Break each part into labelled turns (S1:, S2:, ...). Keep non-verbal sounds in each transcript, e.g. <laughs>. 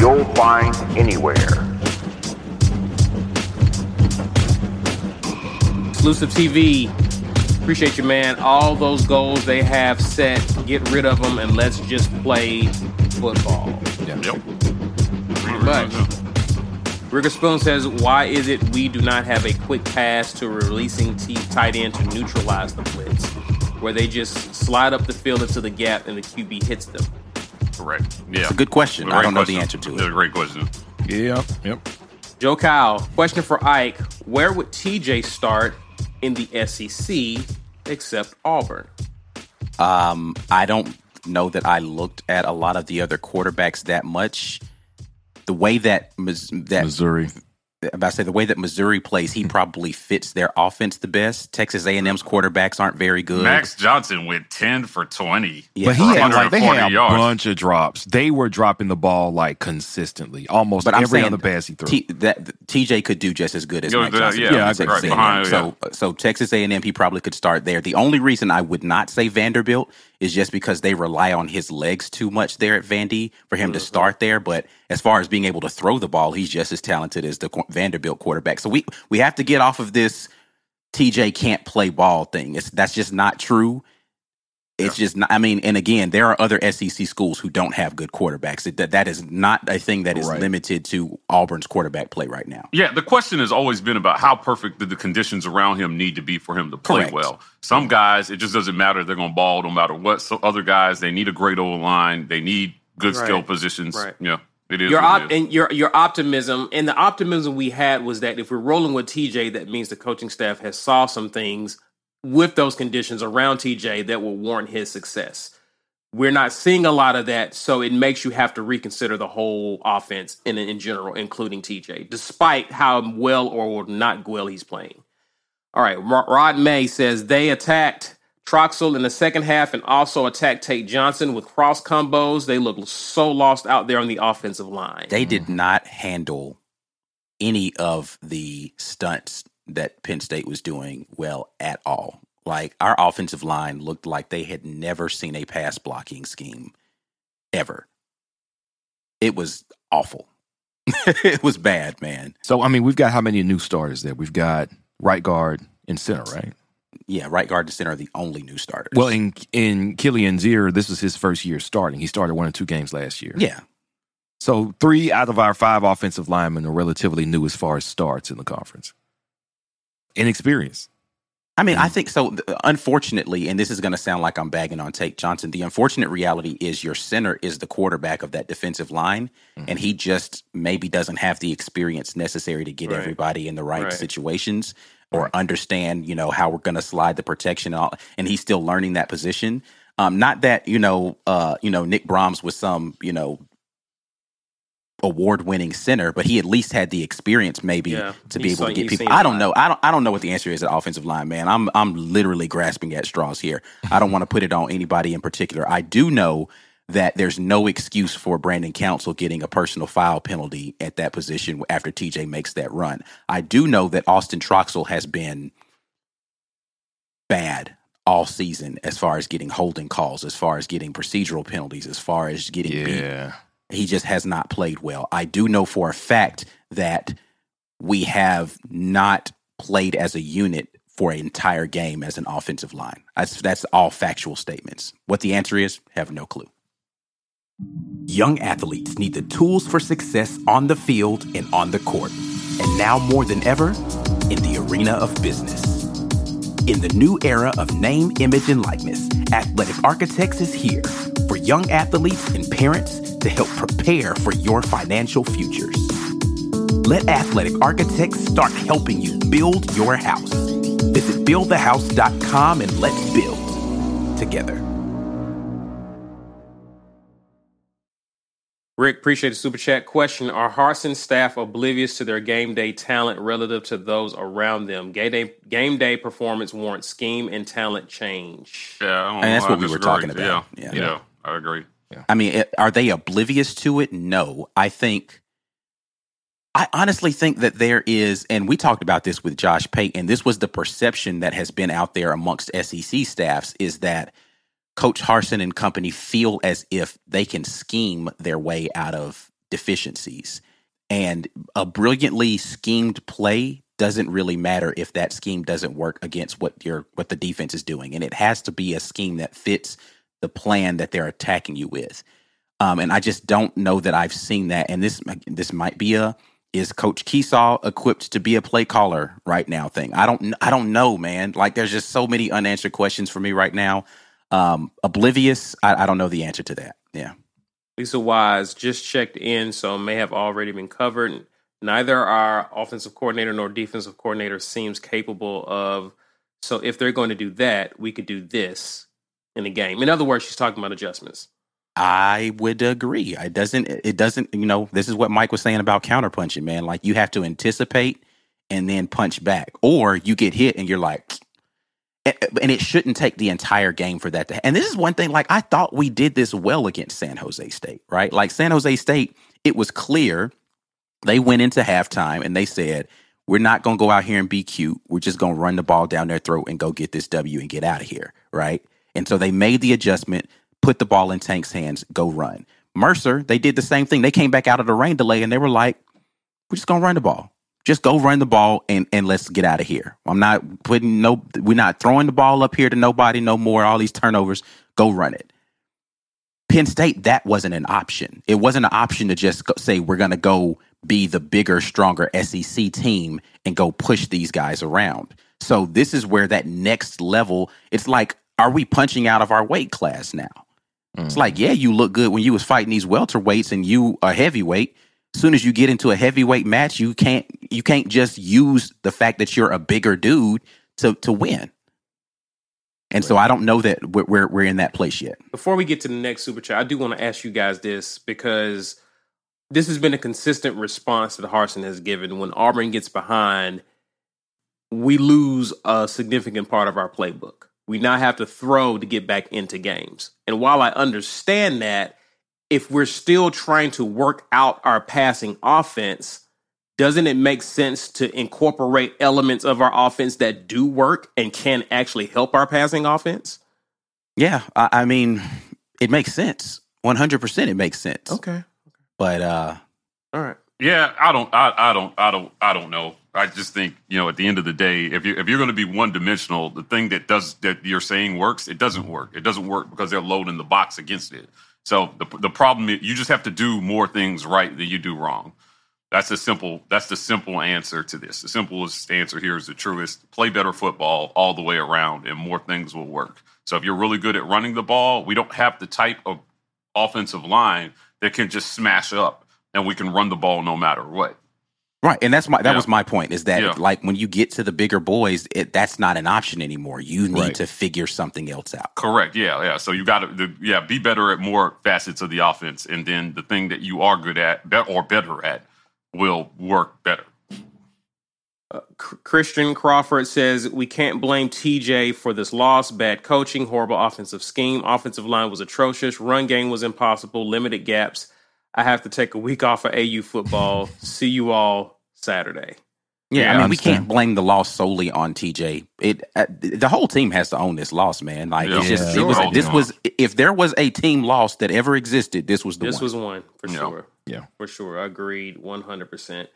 S1: you'll find anywhere.
S2: Exclusive TV. Appreciate you, man. All those goals they have set, get rid of them, and let's just play football. Yeah.
S3: Yep.
S2: Pretty much. Rigger Spoon says, "Why is it we do not have a quick pass to releasing t- tight end to neutralize the blitz, where they just slide up the field into the gap and the QB hits them?"
S3: Correct. Yeah.
S4: It's a good question.
S3: Great
S4: I don't know the answer to it.
S3: It's a great question.
S5: Yeah, yep.
S2: Joe Kyle, question for Ike: Where would TJ start in the SEC except Auburn?
S4: Um, I don't know that I looked at a lot of the other quarterbacks that much. The way that that
S5: Missouri.
S4: I'm about to say the way that Missouri plays, he hmm. probably fits their offense the best. Texas A&M's quarterbacks aren't very good.
S3: Max Johnson went 10 for 20.
S4: Yeah,
S5: But he had like they had a
S3: yards.
S5: bunch of drops. They were dropping the ball like consistently, almost
S4: But I'm
S5: every
S4: saying
S5: other pass he threw.
S4: T, that TJ could do just as good as
S3: Yeah,
S4: Max
S3: yeah,
S4: Johnson.
S3: yeah,
S5: Yeah,
S4: at
S5: I
S4: Texas
S5: agree.
S4: A&M. So, so Texas A&M, he probably could start there. The only reason I would not say Vanderbilt is just because they rely on his legs too much there at Vandy for him
S3: Mm-hmm.
S4: to start there. But as far as being able to throw the ball, he's just as talented as the Vanderbilt quarterback. So we we have to get off of this TJ can't play ball thing. It's that's just not true. It's just not. I mean, and again, there are other SEC schools who don't have good quarterbacks. It, that that is not a thing that is
S5: Right.
S4: limited to Auburn's quarterback play right now.
S3: Yeah, the question has always been about how perfect did the conditions around him need to be for him to play
S4: Correct.
S3: well. Some guys, it just doesn't matter. They're going to ball no matter what. So other guys, they need a great old line. They need good
S2: Right.
S3: skill positions.
S2: Right.
S3: Yeah, it is.
S2: Your op-
S3: it is.
S2: and your your optimism and the optimism we had was that if we're rolling with TJ, that means the coaching staff has saw some things with those conditions around TJ that will warrant his success. We're not seeing a lot of that, so it makes you have to reconsider the whole offense in in general, including TJ, despite how well or not well he's playing. All right, Rod May says they attacked Troxell in the second half and also attacked Tate Johnson with cross combos. They look so lost out there on the offensive line.
S4: They did not handle any of the stunts that Penn State was doing well at all. Like our offensive line looked like they had never seen a pass blocking scheme ever. It was awful. <laughs> it was bad, man.
S5: so I mean, we've got how many new starters there? We've got right guard and center, right?
S4: Yeah, right guard and center are the only new starters.
S5: Well, in in Kilian Zierer, this was his first year starting. He started one or two games last year.
S4: yeah,
S5: So three out of our five offensive linemen are relatively new as far as starts in the conference. Inexperience.
S4: I mean, I think so. Unfortunately, and this is going to sound like I'm bagging on Tate Johnson. The unfortunate reality is your center is the quarterback of that defensive line, and he just maybe doesn't have the experience necessary to get
S2: Right.
S4: everybody in the right,
S2: Right.
S4: situations or understand, you know, how we're going to slide the protection. And, all, and he's still learning that position. Um, not that you know, uh, you know, Nick Brahms was some, you know, award-winning center, but he at least had the experience, maybe,
S2: Yeah.
S4: to be
S2: He's
S4: able to get people.
S2: seen
S4: I don't know. I don't. I don't know what the answer is at offensive line, man. I'm. I'm literally grasping at straws here. I don't <laughs> want to put it on anybody in particular. I do know that there's no excuse for Brandon Council getting a personal foul penalty at that position after TJ makes that run. I do know that Austin Troxell has been bad all season as far as getting holding calls, as far as getting procedural penalties, as far as getting
S5: Yeah.
S4: beat. He just has not played well. I do know for a fact that we have not played as a unit for an entire game as an offensive line. That's that's all factual statements. What the answer is, have no clue. Young athletes need the tools for success on the field and on the court. And now more than ever, in the arena of business. In the new era of name, image, and likeness, Athletic Architects is here for young athletes and parents to help prepare for your financial futures. Let Athletic Architects start helping you build your house. Visit buildthehouse.com and let's build together.
S2: Rick, appreciate the super chat. Question Are Harsin staff oblivious to their game day talent relative to those around them? Game day, game day performance warrants scheme and talent change.
S3: Yeah, I don't
S4: And that's
S3: know. I
S4: what we were talking about.
S3: Yeah,
S4: Yeah.
S3: yeah, I agree.
S4: I mean, it- are they oblivious to it? No. I think, I honestly think that there is, and we talked about this with Josh Payton. This was the perception that has been out there amongst SEC staffs is that Coach Harsin and company feel as if they can scheme their way out of deficiencies. And a brilliantly schemed play doesn't really matter if that scheme doesn't work against what your what the defense is doing. And it has to be a scheme that fits the plan that they're attacking you with. Um, and I just don't know that I've seen that. And this this might be a is Coach Kiesau equipped to be a play caller right now thing. I don't I don't know, man. Like there's just so many unanswered questions for me right now. Um, oblivious, I, I don't know the answer to that. Yeah.
S2: Lisa Wise just checked in, so may have already been covered. Neither our offensive coordinator nor defensive coordinator seems capable of. So if they're going to do that, we could do this in the game. In other words, she's talking about adjustments.
S4: I would agree. It doesn't. It doesn't. You know, this is what Mike was saying about counterpunching, man. Like you have to anticipate and then punch back, or you get hit and you're like, and, it shouldn't take the entire game for that to. And this is one thing. Like I thought we did this well against San Jose State, right? Like San Jose State, it was clear they went into halftime and they said, "We're not going to go out here and be cute. We're just going to run the ball down their throat and go get this W and get out of here." Right? And so they made the adjustment, put the ball in Tank's hands, go run. Mercer, they did the same thing. They came back out of the rain delay and they were like, "We're just going to run the ball. Just go run the ball and and let's get out of here. I'm not putting no. We're not throwing the ball up here to nobody no more. All these turnovers. Go run it." Penn State, that wasn't an option. It wasn't an option to just go, say we're going to go be the bigger, stronger SEC team and go push these guys around. So this is where that next level. It's like, are we punching out of our weight class now? It's mm-hmm. like, yeah, you look good when you was fighting these welterweights and you a heavyweight. As soon as you get into a heavyweight match, you can't you can't just use the fact that you're a bigger dude to to win. And so I don't know that we're, we're we're in that place yet.
S2: Before we get to the next super chat, I do want to ask you guys this because this has been a consistent response that Harsin has given. When Auburn gets behind, we lose a significant part of our playbook. We now have to throw to get back into games. And while I understand that, if we're still trying to work out our passing offense, doesn't it make sense to incorporate elements of our offense that do work and can actually help our passing offense?
S4: Yeah, I, I mean, it makes sense. One hundred percent, it makes sense.
S2: Okay.
S4: But uh,
S2: All right.
S3: Yeah, I don't, I, I don't, I don't, I don't know. I just think you know, at the end of the day, if you if you're going to be one dimensional, the thing that does that you're saying works, it doesn't work. It doesn't work because they're loading the box against it. So the the problem is you just have to do more things right than you do wrong. That's the simple. That's the simple answer to this. The simplest answer here is the truest. Play better football all the way around, and more things will work. So if you're really good at running the ball, we don't have the type of offensive line that can just smash up, and we can run the ball no matter what.
S4: Right, and that's my that
S3: Yeah.
S4: was my point is that
S3: Yeah.
S4: like when you get to the bigger boys, it, that's not an option anymore. You need
S5: Right.
S4: to figure something else out.
S3: Correct. Yeah, yeah. So you got to, yeah, be better at more facets of the offense, and then the thing that you are good at, be- or better at, will work better.
S2: Uh, C- Christian Crawford says we can't blame TJ for this loss. Bad coaching, horrible offensive scheme. Offensive line was atrocious. Run game was impossible. Limited gaps. I have to take a week off of AU football. See you all Saturday.
S4: Yeah,
S5: Yeah,
S4: I
S5: I
S4: mean, we can't blame the loss solely on TJ. It uh, the whole team has to own this loss, man. Like it's just
S3: Yeah.
S4: it was
S3: Sure.
S4: this was if there was a team loss that ever existed, this was the
S2: This
S4: one.
S2: was one for
S3: Yeah.
S2: sure.
S5: Yeah.
S2: for sure. Agreed, one hundred percent.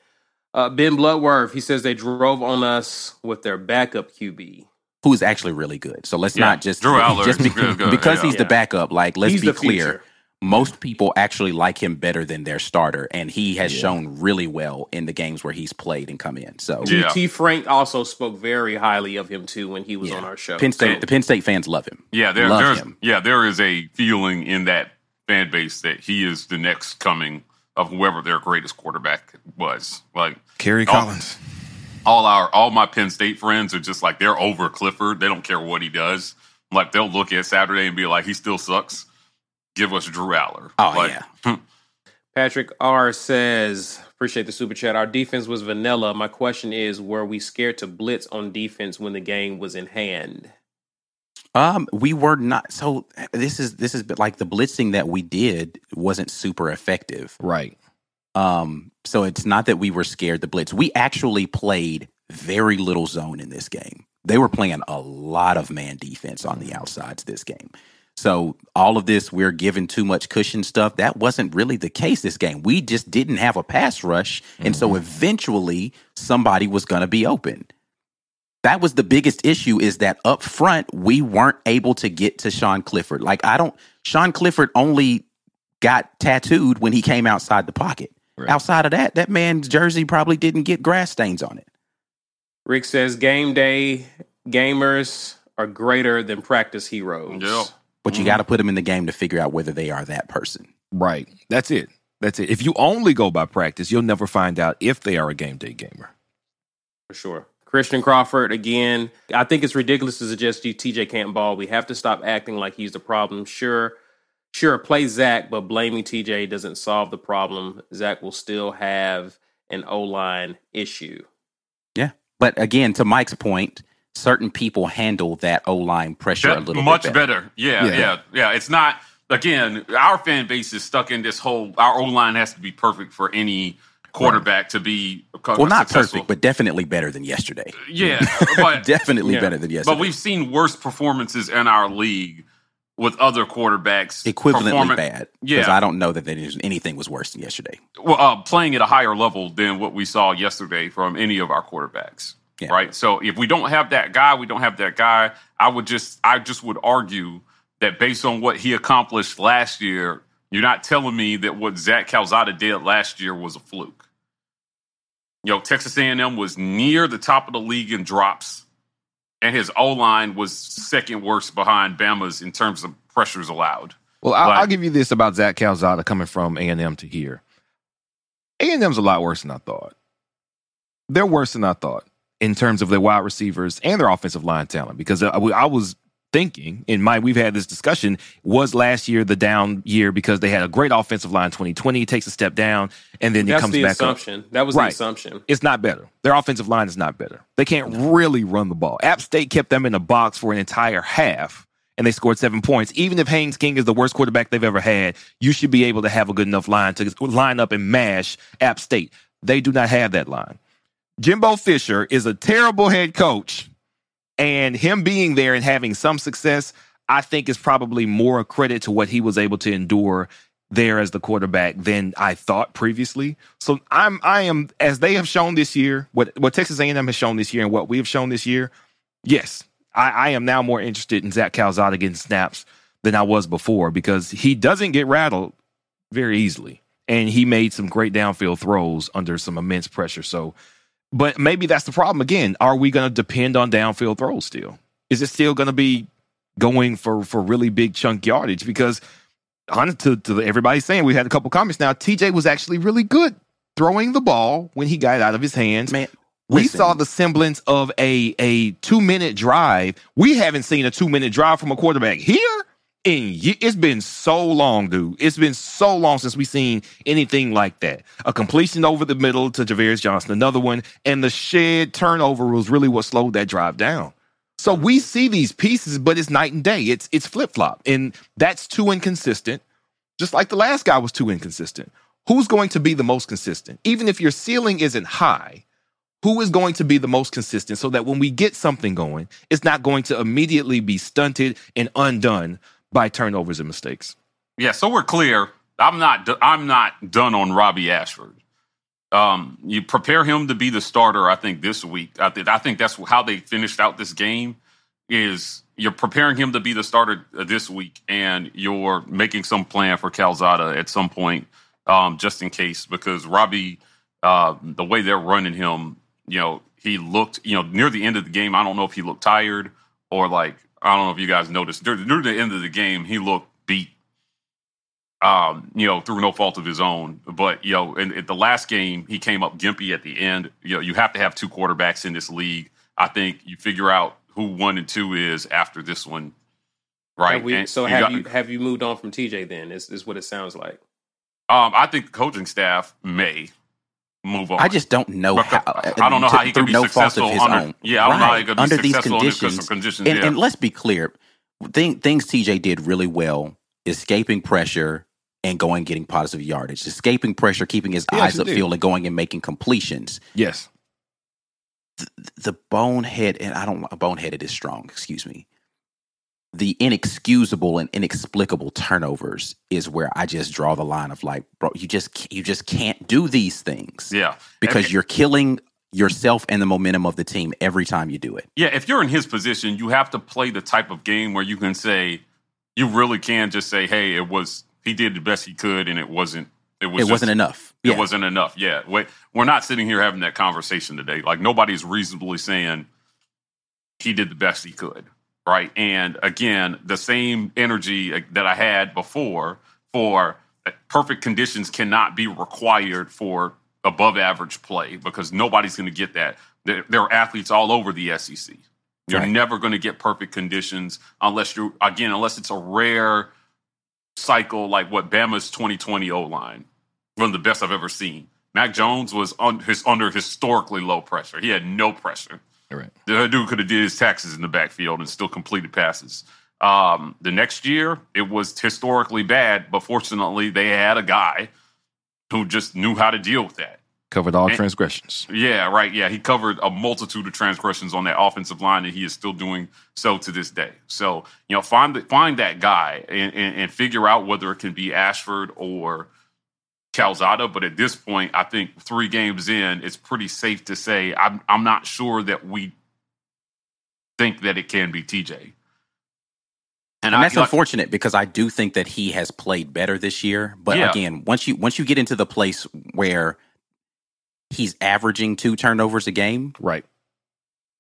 S2: Uh, ben Bloodworth, he says they drove on us with their backup QB.
S4: who is actually really good. So let's
S3: Yeah.
S4: not just
S3: Drew Allar <laughs>
S4: just be-
S3: good, good,
S4: because
S3: yeah.
S4: he's the backup. Like let's
S2: He's
S4: be clear.
S2: future.
S4: Most people actually like him better than their starter, and he has shown really well in the games where he's played and come in. So
S3: Yeah.
S2: T. Frank also spoke very highly of him too when he was
S4: yeah.
S2: on our show.
S4: Penn State,
S3: And-
S4: the Penn State fans love him.
S3: Yeah, there,
S4: love
S3: there's
S4: him.
S3: yeah, there is a feeling in that fan base that he is the next coming of whoever their greatest quarterback was. Like
S5: Kerry. Collins.
S3: all our all my Penn State friends are just like they're over Clifford. They don't care what he does. Like they'll look at Saturday and be like, he still sucks. Give us Drew Allar.
S4: Oh
S3: Like,
S4: yeah, <laughs>
S2: Patrick R says, appreciate the super chat. Our defense was vanilla. My question is, were we scared to blitz on defense when the game was in hand?
S4: um, we were not. So this is this is like the blitzing that we did wasn't super effective.
S5: Right.
S4: Um, so it's not that we were scared to blitz. We actually played very little zone in this game. They were playing a lot of man defense on the outsides this game. So all of this, we're given too much cushion stuff. That wasn't really the case this game. We just didn't have a pass rush, and so mm-hmm. eventually somebody was going to be open. That was the biggest issue is that up front we weren't able to get to Sean Clifford. Like I don't Sean Clifford only got tattooed when he came outside the pocket.
S5: Right.
S4: Outside of that, that man's jersey probably didn't get grass stains on it.
S2: Rick says, game day gamers are greater than practice heroes.
S3: Yep.
S4: But you mm-hmm. got to put them in the game to figure out whether they are that person.
S5: Right. That's it. That's it. If you only go by practice, you'll never find out if they are a game day gamer.
S2: For sure. Christian Crawford, again, I think it's ridiculous to suggest you TJ can't ball. We have to stop acting like he's the problem. Sure, sure, play Zach, but blaming TJ doesn't solve the problem. Zach will still have an O line issue.
S4: Yeah. But again, to Mike's point, certain people handle that O line pressure a little
S3: much
S4: bit
S3: better. Yeah,
S5: Yeah.
S3: yeah, yeah, It's not again. Our fan base is stuck in this whole. Our O line has to be perfect for any quarterback to be
S4: Well, not
S3: successful.
S4: perfect, but definitely better than yesterday.
S3: yeah, <laughs> but
S4: definitely
S2: Yeah.
S4: better than yesterday.
S3: but we've seen worse performances in our league with other quarterbacks
S4: equivalently
S3: performing-
S4: bad. Because
S3: Yeah.
S4: I don't know that there's anything was worse than yesterday.
S3: well, uh, playing at a higher level than what we saw yesterday from any of our quarterbacks.
S4: Yeah.
S3: Right. So if we don't have that guy, we don't have that guy. I would just, I just would argue that based on what he accomplished last year, you're not telling me that what Zach Calzada did last year was a fluke. You know, Texas A&M was near the top of the league in drops, and his O line was second worst behind Bama's in terms of pressures allowed.
S5: Well, I'll,
S3: Like-
S5: I'll give you this about Zach Calzada coming from A and M to here. A and M's a lot worse than I thought. They're worse than I thought in terms of their wide receivers and their offensive line talent. Because I, I was thinking, in my we've had this discussion, was last year the down year because they had a great offensive line. Twenty twenty takes a step down and then it comes
S2: the
S5: back up.
S2: assumption. That was
S5: Right.
S2: the assumption.
S5: It's not better. Their offensive line is not better. They can't really run the ball. App State kept them in a box for an entire half, and they scored seven points. Even if Haynes King is the worst quarterback they've ever had, you should be able to have a good enough line to line up and mash App State. They do not have that line. Jimbo Fisher is a terrible head coach, and him being there and having some success, I think is probably more a credit to what he was able to endure there as the quarterback than I thought previously. So I'm I am as they have shown this year, what what Texas A&M has shown this year and what we have shown this year. Yes, I, I am now more interested in Zach Calzada getting snaps than I was before because he doesn't get rattled very easily, and he made some great downfield throws under some immense pressure. So, but maybe that's the problem again. Are we going to depend on downfield throws still? Is it still going to be going for for really big chunk yardage because? honest to, to everybody saying we had a couple comments now. TJ was actually really good throwing the ball when he got it out of his hands.
S4: Man,
S5: we
S4: listen.
S5: saw the semblance of a a two minute drive. We haven't seen a two minute drive from a quarterback here in it's been so long, dude. It's been so long since we've seen anything like that. A completion over the middle to Ja'Varrius Johnson, another one, and the shed turnover was really what slowed that drive down. So we see these pieces, but it's night and day. It's it's flip flop, and that's too inconsistent. Just like the last guy was too inconsistent. Who's going to be the most consistent? Even if your ceiling isn't high, who is going to be the most consistent so that when we get something going, it's not going to immediately be stunted and undone by turnovers and mistakes.
S3: Yeah, so we're clear. I'm not. I'm not done on Robbie Ashford. Um, you prepare him to be the starter. I think this week. I, th- I think that's how they finished out this game. Is you're preparing him to be the starter this week, and you're making some plan for Calzada at some point, um, just in case, because Robbie, uh, the way they're running him, you know, he looked, you know, near the end of the game. I don't know if he looked tired or like I don't know if you guys noticed during, during the end of the game, he looked beat. Um, you know, through no fault of his own. But you know, in, in the last game, he came up gimpy at the end. You know, you have to have two quarterbacks in this league. I think you figure out who one and two is after this one, right?
S2: Have we,
S3: And
S2: so have
S3: got-
S2: you have you moved on from TJ? Then is is what it sounds like.
S3: Um, I think the coaching staff may move on.
S4: I just don't know
S3: Because uh,
S4: how.
S3: Uh, I don't know
S4: to-
S3: how he can
S4: through
S3: be
S4: no fault
S3: successful
S4: of his
S3: under-
S4: own.
S3: yeah, I don't know how he could be
S4: under these
S3: successful under
S4: conditions.
S3: conditions,
S4: and,
S3: yeah.
S4: and let's be clear, thing, things TJ did really well: escaping pressure and going and getting positive yardage, escaping pressure, keeping his
S5: He
S4: eyes
S5: actually did.
S4: upfield, and going and making completions.
S5: Yes.
S4: the bonehead and I don't boneheaded is strong, excuse me. The inexcusable and inexplicable turnovers is where I just draw the line of like, bro, you just you just can't do these things
S3: yeah,
S4: because you're killing yourself and the momentum of the team every time you do it.
S3: Yeah, if you're in his position, you have to play the type of game where you can say, you really can just say, "Hey, it was he did the best he could, and it wasn't. It was.
S4: it
S3: just-
S4: wasn't enough.
S3: It
S4: Yeah.
S3: wasn't enough. Yeah, Wait, we're not sitting here having that conversation today. Like nobody's reasonably saying he did the best he could, right? And again, the same energy uh, that I had before for uh, perfect conditions cannot be required for above average play because nobody's going to get that. There, there are athletes all over the SEC. You're
S4: Right.
S3: never going to get perfect conditions unless you're, again unless it's a rare cycle like what Bama's 2020 O line, one of the best I've ever seen. Mac Jones was on his under historically low pressure. He had no pressure.
S5: All right.
S3: The dude could have did his taxes in the backfield and still completed passes. Um, the next year, it was historically bad, but fortunately, they had a guy who just knew how to deal with that.
S5: Covered all
S3: And-
S5: transgressions.
S3: Yeah, right. Yeah, he covered a multitude of transgressions on that offensive line, and he is still doing so to this day. So, you know, find the, find that guy and, and, and figure out whether it can be Ashford or Calzada. But at this point, I think three games in, it's pretty safe to say I'm I'm not sure that we think that it can be TJ.
S4: And
S3: I-
S4: that's
S3: like-
S4: unfortunate because I do think that he has played better this year. But
S3: Yeah.
S4: again, once you once you get into the place where he's averaging two turnovers a game,
S5: Right.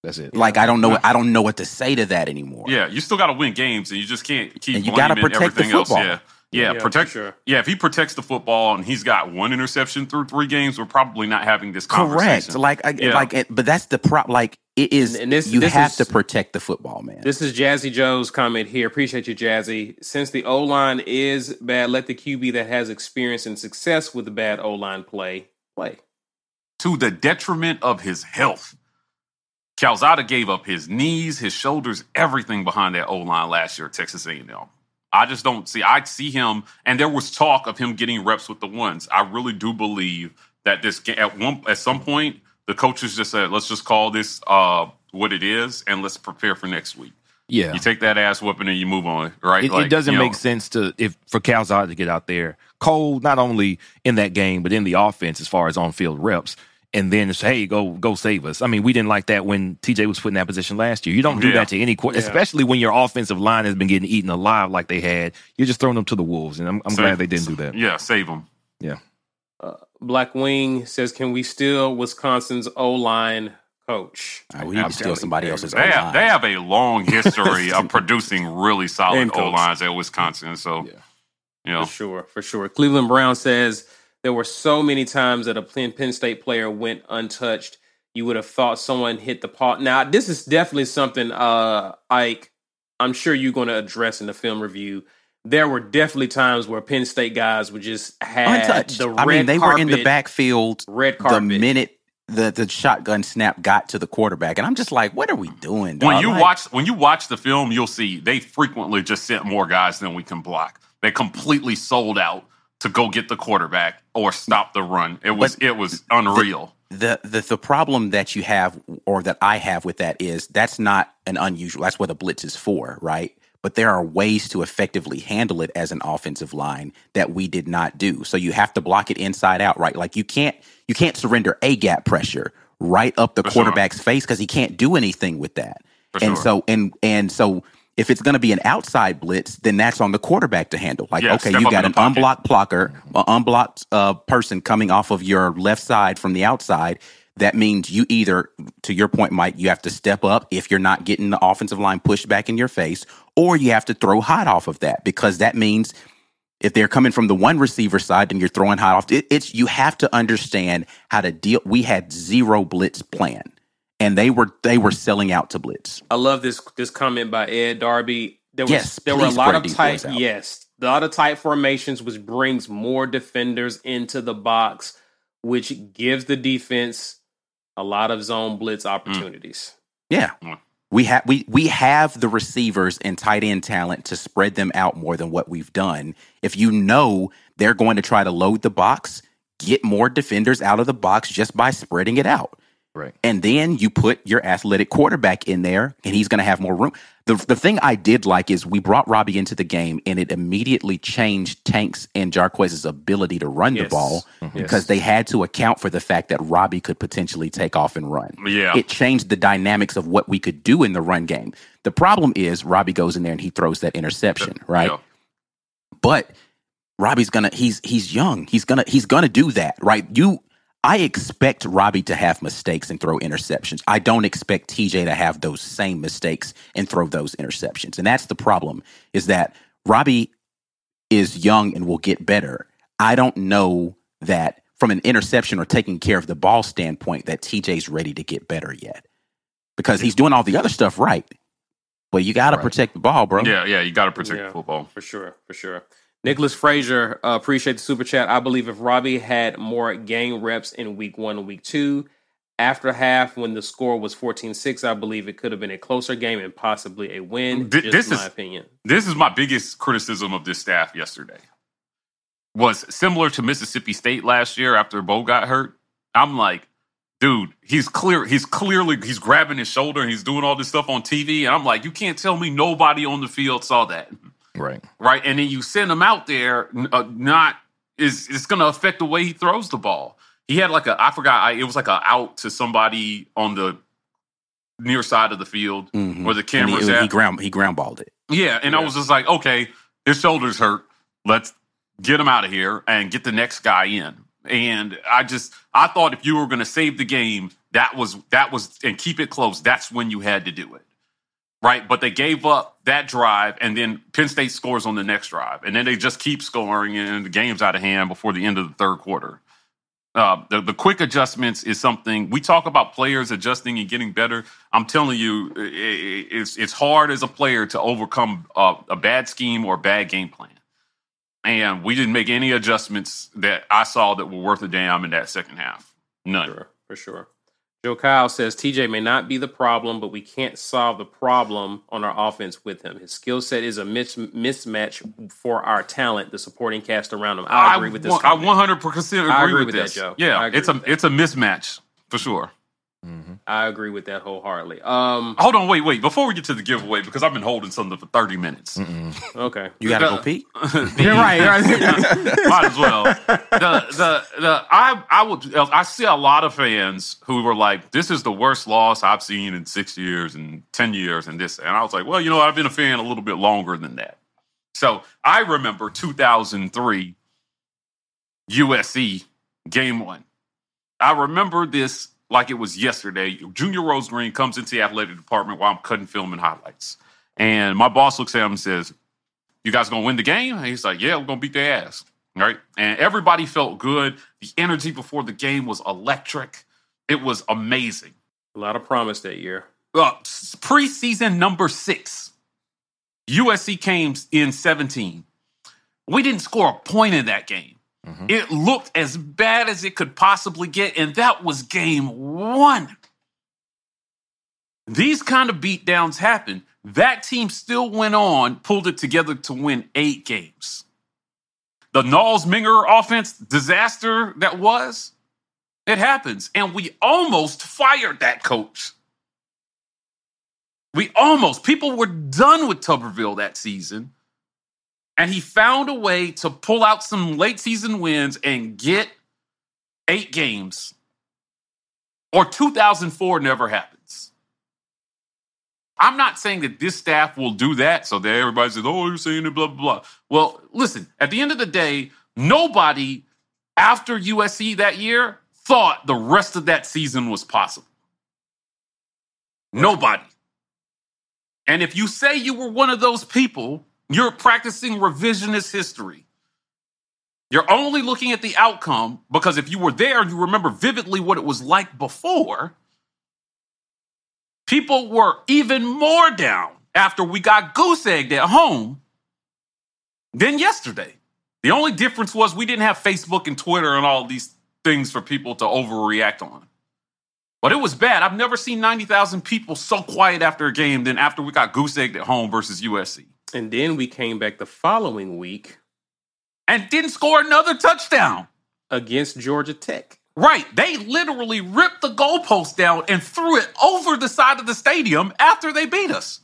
S5: That's it.
S4: like I don't know I don't know what to say to that anymore.
S3: Yeah, you still got to win games, and you just can't keep.
S4: And you gotta protect the
S3: everything else.
S4: football.
S3: Yeah, yeah,
S2: Yeah,
S3: protect.
S2: sure.
S3: Yeah, if he protects the football and he's got one interception through three games, we're probably not having this conversation. Correct.
S4: Like I,
S3: Yeah.
S4: like but that's the prop like it is
S2: And this-
S4: you
S2: this
S4: have
S2: is-
S4: to protect the football, man.
S2: This is Jazzy Joe's comment here. Appreciate you, Jazzy. Since the O line is bad, let the QB that has experience and success with the bad O line play play.
S3: to the detriment of his health. Calzada gave up his knees, his shoulders, everything behind that O line last year at Texas A&M. I just don't see. I see him, and there was talk of him getting reps with the ones. I really do believe that this at one at some point the coaches just said, "Let's just call this uh, what it is, and let's prepare for next week."
S5: Yeah.
S3: You take that ass whooping and you move on, right?
S5: It,
S3: Like,
S5: it doesn't
S3: you know,
S5: make sense to if for Calzada to get out there cold, not only in that game but in the offense as far as on field reps, and then say, "Hey, go go save us." I mean, we didn't like that when TJ was put in that position last year. You don't do
S3: Yeah.
S5: that to any, qu- especially when your offensive line has been getting eaten alive like they had. You're just throwing them to the wolves, and I'm, I'm glad they didn't do that.
S3: Yeah, save them.
S5: Yeah,
S2: Black Wing says, "Can we steal Wisconsin's O line coach?"
S4: Uh, we need to steal somebody else's
S3: They have,
S4: O-line.
S3: they have a long <laughs> history of producing really solid
S2: And.
S3: O lines at Wisconsin. So, you know,
S2: For sure, for sure. Cleveland Brown says there were so many times that a Penn, Penn State player went untouched. You would have thought someone hit the pot. Now, this is definitely something, uh, Ike. I'm sure you're going to address in the film review. there were definitely times where Penn State guys would just have
S4: Untouched.
S2: the red
S4: I mean, they were in the backfield
S2: red carpet.
S4: the minute the, the shotgun snap got to the quarterback. And I'm just like, what are we doing?
S3: When you
S4: Like,
S3: watch when you watch the film, you'll see they frequently just sent more guys than we can block. They completely sold out to go get the quarterback or stop the run. It was it was unreal.
S4: the, the the problem that you have or that I have with that is that's not an unusual that's what a blitz is for, right? But there are ways to effectively handle it as an offensive line that we did not do. So you have to block it inside out, right? Like you can't you can't surrender a gap pressure right up the
S3: For sure.
S4: quarterback's face because he can't do anything with that.
S3: For
S4: and
S3: sure.
S4: so and and so if it's going to be an outside blitz, then that's on the quarterback to handle. Like,
S3: Yeah,
S4: okay, you got an unblocked blocker, an unblocked uh, person coming off of your left side from the outside. That means you either, to your point, Mike, you have to step up if you're not getting the offensive line pushed back in your face, or you have to throw hot off of that because that means if they're coming from the one receiver side and you're throwing hot off, it, it's you have to understand how to deal. We had zero blitz plan, and they were they were selling out to blitz.
S2: I love this this comment by Ed Darby. There was
S4: Yes,
S2: there were a lot of tight yes, a lot of tight formations, which brings more defenders into the box, which gives the defense a lot of zone blitz opportunities.
S4: Yeah.
S3: Mm.
S4: We have we we have the receivers and tight end talent to spread them out more than what we've done. If you know they're going to try to load the box, get more defenders out of the box just by spreading it out.
S5: Right.
S4: And then you put your athletic quarterback in there and he's going to have more room. The the thing I did like is we brought Robbie into the game and it immediately changed Tanks and Jarquez's ability to run the
S2: Yes.
S4: ball mm-hmm.
S2: Yes.
S4: because they had to account for the fact that Robbie could potentially take off and run
S3: Yeah.
S4: it changed the dynamics of what we could do in the run game. The problem is Robbie goes in there and he throws that interception, <laughs> right?
S3: Yeah.
S4: But Robbie's gonna he's he's young. He's gonna he's gonna do that, right? You I expect Robbie to have mistakes and throw interceptions. I don't expect TJ to have those same mistakes and throw those interceptions. And that's the problem is that Robbie is young and will get better. I don't know that from an interception or taking care of the ball standpoint that TJ's ready to get better yet. Because he's doing all the other stuff right. But you got to
S5: Right.
S4: protect the ball, bro.
S3: Yeah, yeah, you got to protect
S2: Yeah.
S3: football.
S2: For sure, for sure. Nicholas Frazier, uh, appreciate the super chat. I believe if Robbie had more game reps in week one and week two, after half when the score was 14-6, I believe it could have been a closer game and possibly a win.
S3: Th- this
S2: my
S3: is-
S2: opinion.
S3: This is my biggest criticism of this staff yesterday. Was similar to Mississippi State last year after Bo got hurt. I'm like, dude, he's clear. He's clearly he's grabbing his shoulder and he's doing all this stuff on TV. And I'm like, you can't tell me nobody on the field saw that,
S5: Right.
S3: right? And then you send him out there, uh, not is it's going to affect the way he throws the ball. He had like a I forgot I, it was like a out to somebody on the near side of the field
S4: Mhm.
S3: where the camera's
S4: he,
S3: at.
S4: he ground he ground balled it.
S3: Yeah, and I was just like, okay, his shoulder's hurt. Let's get him out of here and get the next guy in. And I just I thought if you were going to save the game, that was that was and keep it close. That's when you had to do it. Right, but they gave up that drive, and then Penn State scores on the next drive, and then they just keep scoring, and the game's out of hand before the end of the third quarter. Uh, the, the quick adjustments is something we talk about players adjusting and getting better. I'm telling you, i- i- it's it's hard as a player to overcome a, a bad scheme or a bad game plan. And we didn't make any adjustments that I saw that were worth a damn in that second half. None.
S2: Sure, for sure. Joe Kyle says TJ may not be the problem, but we can't solve the problem on our offense with him. His skill set is a mis- mismatch for our talent, the supporting cast around him. I agree with this.
S3: I 100 percent agree,
S2: I
S3: with,
S2: with that. Joe.
S3: Yeah, it's a it's a mismatch for sure.
S2: I agree with that wholeheartedly. Um,
S3: Hold on, wait, wait. Before we get to the giveaway, because I've been holding something for 30 minutes.
S2: okay.
S4: You got to
S3: The-
S4: go pee. <laughs> <laughs>
S3: You're right, <laughs> Might as well. The the the I I would I see a lot of fans who were like, "This is the worst loss I've seen in six years and ten years and this," and I was like, "Well, you know, I've been a fan a little bit longer than that." So I remember 2003 USC game one. I remember this like it was yesterday. Junior Rosegreen comes into the athletic department while I'm cutting film and highlights. And my boss looks at him and says, You guys gonna win the game? And he's like, Yeah, we're gonna beat their ass. Right? And everybody felt good. The energy before the game was electric. It was amazing.
S2: A lot of promise that year.
S3: Uh, preseason number six. USC came in 17. We didn't score a point in that game.
S5: Mm-hmm.
S3: It looked as bad as it could possibly get, and that was game one. These kind of beatdowns happen. That team still went on, pulled it together to win eight games. The Knowles Minger offense disaster that was, it happens. And we almost fired that coach. We almost, people were done with Tuberville that season. And he found a way to pull out some late season wins and get eight games. Or 2004 never happens. I'm not saying that this staff will do that so that everybody says, oh, you're saying it, blah, blah, blah. Well, listen, at the end of the day, nobody after USC that year thought the rest of that season was possible. Nobody. And if you say you were one of those people, you're practicing revisionist history. You're only looking at the outcome because if you were there, you remember vividly what it was like before. People were even more down after we got goose egged at home than yesterday. The only difference was we didn't have Facebook and Twitter and all these things for people to overreact on. But it was bad. I've never seen 90,000 people so quiet after a game than after we got goose egged at home versus USC.
S2: And then we came back the following week
S3: And didn't score another touchdown.
S2: against Georgia Tech.
S3: Right. They literally ripped the goalpost down and threw it over the side of the stadium after they beat us.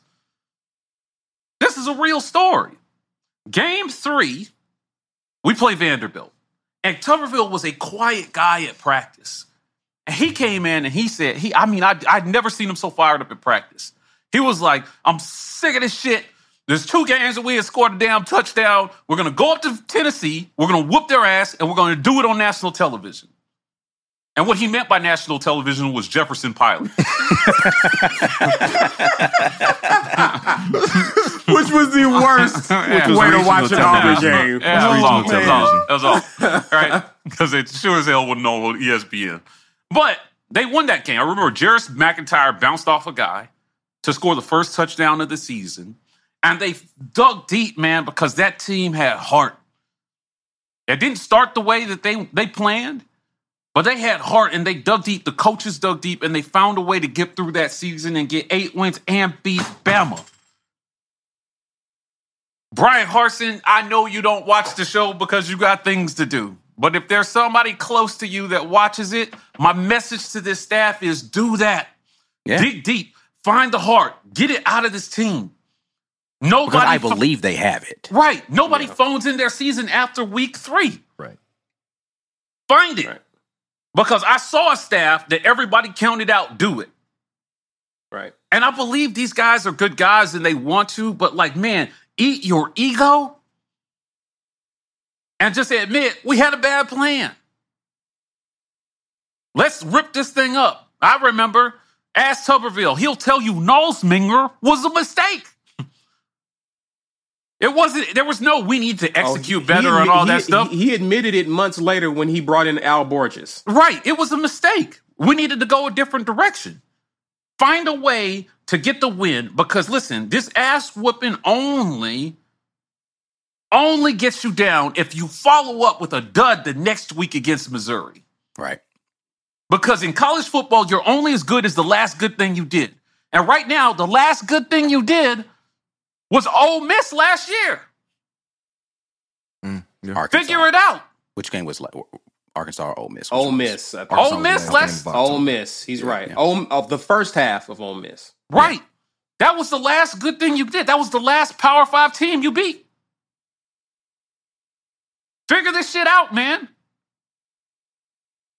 S3: This is a real story. Game three, we play Vanderbilt. And Tuberville was a quiet guy at practice. And he came in and he said, he, I mean, I, I'd never seen him so fired up at practice. He was like, I'm sick of this shit. There's two games that we had scored a damn touchdown. We're going to go up to Tennessee. We're going to whoop their ass and we're going to do it on national television. And what he meant by national television was Jefferson Pilot. <laughs>
S2: Which was the worst <laughs>
S3: Yeah.
S2: way to watch an Auburn game.
S3: Yeah, that was all. That was all. That was all. Right? <laughs> Because it sure as hell wouldn't know on ESPN. But they won that game. I remember Jeris McIntyre bounced off a guy to score the first touchdown of the season. And they dug deep, man, because that team had heart. It didn't start the way that they, they planned, but they had heart and they dug deep. The coaches dug deep and they found a way to get through that season and get eight wins and beat Bama. Bryan Harsin, I know you don't watch the show because you got things to do. But if there's somebody close to you that watches it, my message to this staff is do that.
S4: Yeah.
S3: Dig deep. Find the heart. Get it out of this team. Nobody
S4: Because I
S3: pho-
S4: believe they have it.
S3: Right. Nobody phones in their season after week three.
S5: Right.
S3: Find it.
S2: Right.
S3: Because I saw a staff that everybody counted out do it.
S2: Right.
S3: And I believe these guys are good guys and they want to, but like, man, eat your ego and just admit we had a bad plan. Let's rip this thing up. I remember, ask Tuberville. He'll tell you Minger was a mistake. It wasn't, there was no, we need to
S2: Oh,
S3: execute
S2: he-
S3: better
S2: he
S3: and all
S2: admi-
S3: that stuff.
S2: He, he admitted it months later when he brought in Al Borges.
S3: Right. It was a mistake. We needed to go a different direction. Find a way to get the win because listen, this ass whooping only only gets you down if you follow up with a dud the next week against Missouri.
S4: Right.
S3: Because in college football, you're only as good as the last good thing you did. And right now, the last good thing you did was Ole Miss last year.
S4: Mm, Arkansas.
S3: Figure it out.
S4: Which game was like Arkansas or Ole Miss? Which
S2: Ole
S4: one was-
S2: Miss. I.
S3: Ole Miss last
S2: Ole Miss. He's right.
S4: yeah.
S2: Ole, of the first half of Ole Miss.
S3: Right. That was the last good thing you did. That was the last Power Five team you beat. Figure this shit out, man.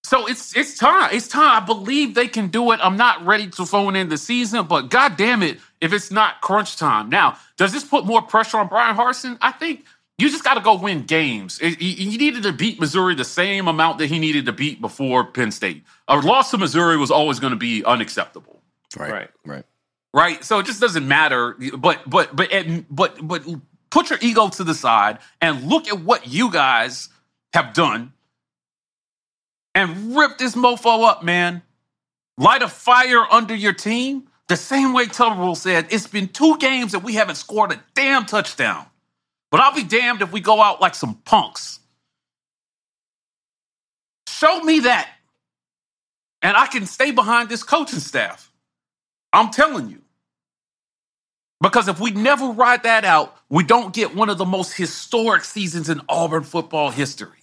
S3: So it's it's time. It's time. I believe they can do it. I'm not ready to phone in the season, but god damn it, if it's not crunch time. Now, does this put more pressure on Bryan Harsin? I think you just got to go win games. It- you- you needed to beat Missouri the same amount that he needed to beat before Penn State. A loss to Missouri was always going to be unacceptable
S4: Right.
S2: Right.
S5: Right.
S3: right? So it just doesn't matter. But but but but but put your ego to the side and look at what you guys have done, and rip this mofo up, man. Light a fire under your team. The same way Tuberville said, it's been two games that we haven't scored a damn touchdown. But I'll be damned if we go out like some punks. Show me that. And I can stay behind this coaching staff. I'm telling you. Because if we never ride that out, we don't get one of the most historic seasons in Auburn football history.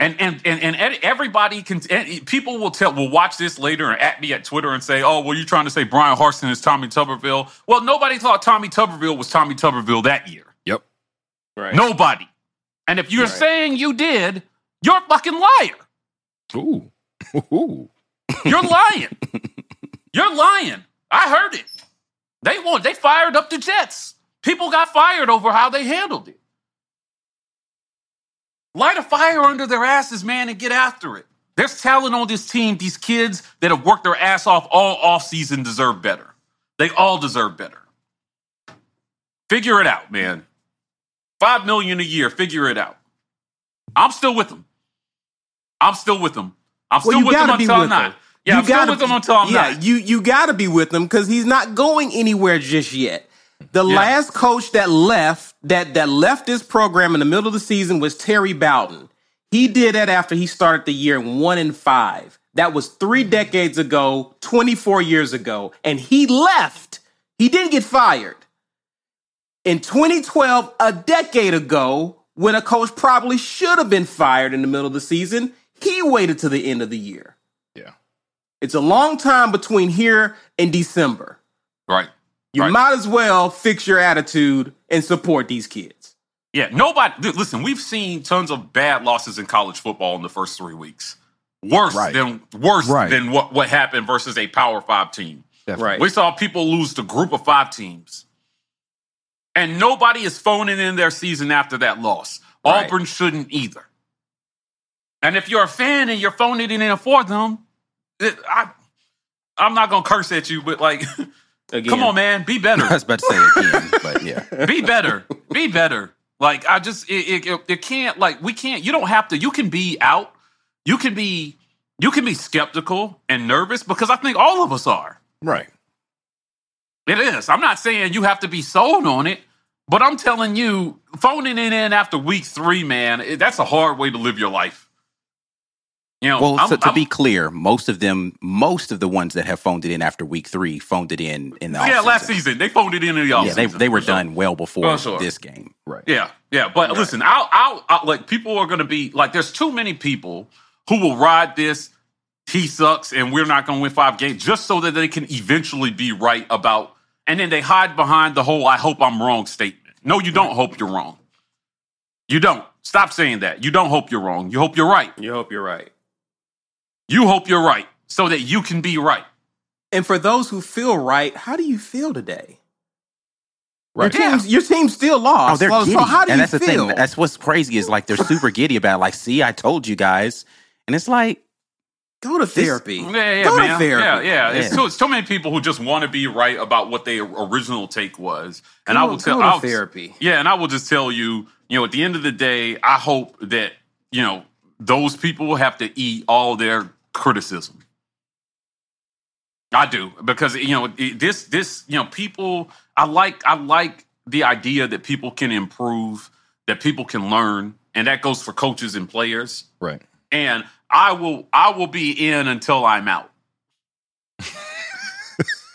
S3: And and and, and everybody can and people will tell will watch this later and at me at Twitter and say, "Oh, well, you're trying to say Bryan Harsin is Tommy Tuberville." Well, nobody thought Tommy Tuberville was Tommy Tuberville that year.
S5: Yep.
S2: Right.
S3: Nobody. And if you're
S2: Right.
S3: saying you did, you're a fucking liar.
S5: Ooh. Ooh.
S3: You're lying. You're lying. I heard it. They want they fired up the Jets. People got fired over how they handled it. Light a fire under their asses, man, and get after it. There's talent on this team. These kids that have worked their ass off all offseason deserve better. They all deserve better. Figure it out, man. Five million a year. Figure it out. I'm still with them. I'm still with them. I'm still
S6: you
S3: with them
S6: gotta
S3: until I'm not. Yeah,
S6: You
S3: I'm still
S6: gotta
S3: with them until I'm
S6: yeah,
S3: not.
S6: you you got to be with them because he's not going anywhere just yet. The
S3: Yeah.
S6: last coach that left that that left this program in the middle of the season was Terry Bowden. He did that after he started the year one and five. That was three decades ago, 24 years ago, and he left. He didn't get fired. In 2012, a decade ago, when a coach probably should have been fired in the middle of the season, he waited to the end of the year.
S5: Yeah.
S6: It's a long time between here and December.
S3: Right.
S6: You
S3: Right.
S6: might as well fix your attitude and support these kids.
S3: Yeah, nobody. dude, Listen, we've seen tons of bad losses in college football in the first three weeks. Worse
S5: Right.
S3: than worse
S5: Right.
S3: than what, what happened versus a Power Five team.
S5: Definitely.
S3: We saw people lose to Group of Five teams, and nobody is phoning in their season after that loss.
S6: Right.
S3: Auburn shouldn't either. And if you're a fan and you're phoning it in for them, it, I, I'm not gonna curse at you, but like, <laughs>
S6: Again.
S3: come on, man, be better. <laughs>
S4: I was about to say again, but yeah. <laughs>
S3: be better. Be better. Like i just it, it, it can't like we can't you don't have to you can be out. You can be you can be skeptical and nervous because i think all of us are.
S5: Right.
S3: it is. I'm not saying you have to be sold on it but i'm telling you phoning it in after week three man that's a hard way to live your life you know
S4: Well,
S3: I'm-
S4: so to
S3: I'm-
S4: be clear, most of them, most of the ones that have phoned it in after week three, phoned it in in the
S3: yeah
S4: offseason.
S3: last season they phoned it in in the
S4: Yeah, they they were
S3: for sure.
S4: done well before
S3: sure.
S4: this game.
S5: Right.
S3: Yeah, yeah. But listen, I'll, I'll, I'll, like, people are going to be like, there's too many people who will ride this. He sucks, and we're not going to win five games just so that they can eventually be right about. And then they hide behind the whole "I hope I'm wrong" statement. No, you don't hope you're wrong. You don't. Stop saying that. You don't hope you're wrong. You hope you're right.
S2: You hope you're right.
S3: You hope you're right so that you can be right.
S6: And for those who feel right, how do you feel today?
S5: Right.
S6: Your team's, your team's still lost.
S4: Oh, they're
S6: so,
S4: giddy,
S6: so how do
S4: and
S6: you
S4: that's the thing. That's what's crazy is like they're super giddy about. It. Like, see, I told you guys, and it's like,
S6: Go to therapy.
S3: Yeah, yeah,
S6: Go
S3: man.
S6: to therapy.
S3: Yeah, yeah. It's,
S4: Yeah.
S3: too, it's too many people who just want to be right about what their original take was. And
S6: Go-
S3: I will tell
S6: go to
S3: I'll-
S6: therapy.
S3: Yeah, and I will just tell you, you know, at the end of the day, I hope that, you know, those people will have to eat all their criticism. I do because you know this this you know people I like I like the idea that people can improve, that people can learn, and that goes for coaches and players
S5: Right.
S3: and I will I will be in until I'm out.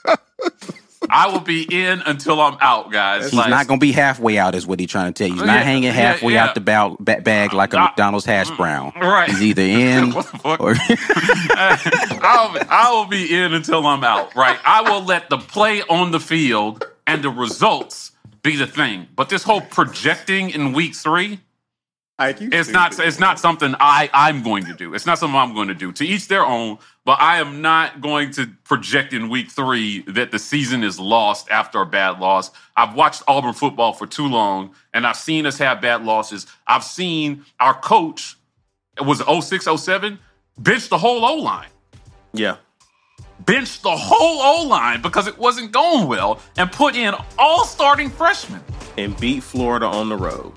S3: <laughs> I will be in until I'm out, guys.
S4: he's
S3: Like-
S4: not going to be halfway out, is what he's trying to tell you. He's not
S3: Yeah,
S4: hanging halfway
S3: yeah.
S4: out the bow, ba- bag like a
S3: Uh,
S4: McDonald's hash brown.
S3: right.
S4: He's either <laughs> in
S3: What the fuck?
S4: or <laughs>
S3: I'll, I will be in until I'm out. Right. I will let the play on the field and the results be the thing. But this whole projecting in week three, it's not it's not something I I'm going to do. It's not something I'm going to do. To each their own. But I am not going to project in week three that the season is lost after a bad loss. I've watched Auburn football for too long, and I've seen us have bad losses. I've seen our coach. It was 06, 07, bench the whole O line
S6: Yeah.
S3: benched the whole O line because it wasn't going well and put in all starting freshmen.
S2: And beat Florida on the road.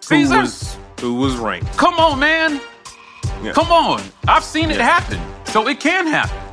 S3: Caesar,
S2: Who was who was ranked.
S3: come on, man.
S2: Yeah.
S3: Come on. I've seen it happen. So it can happen.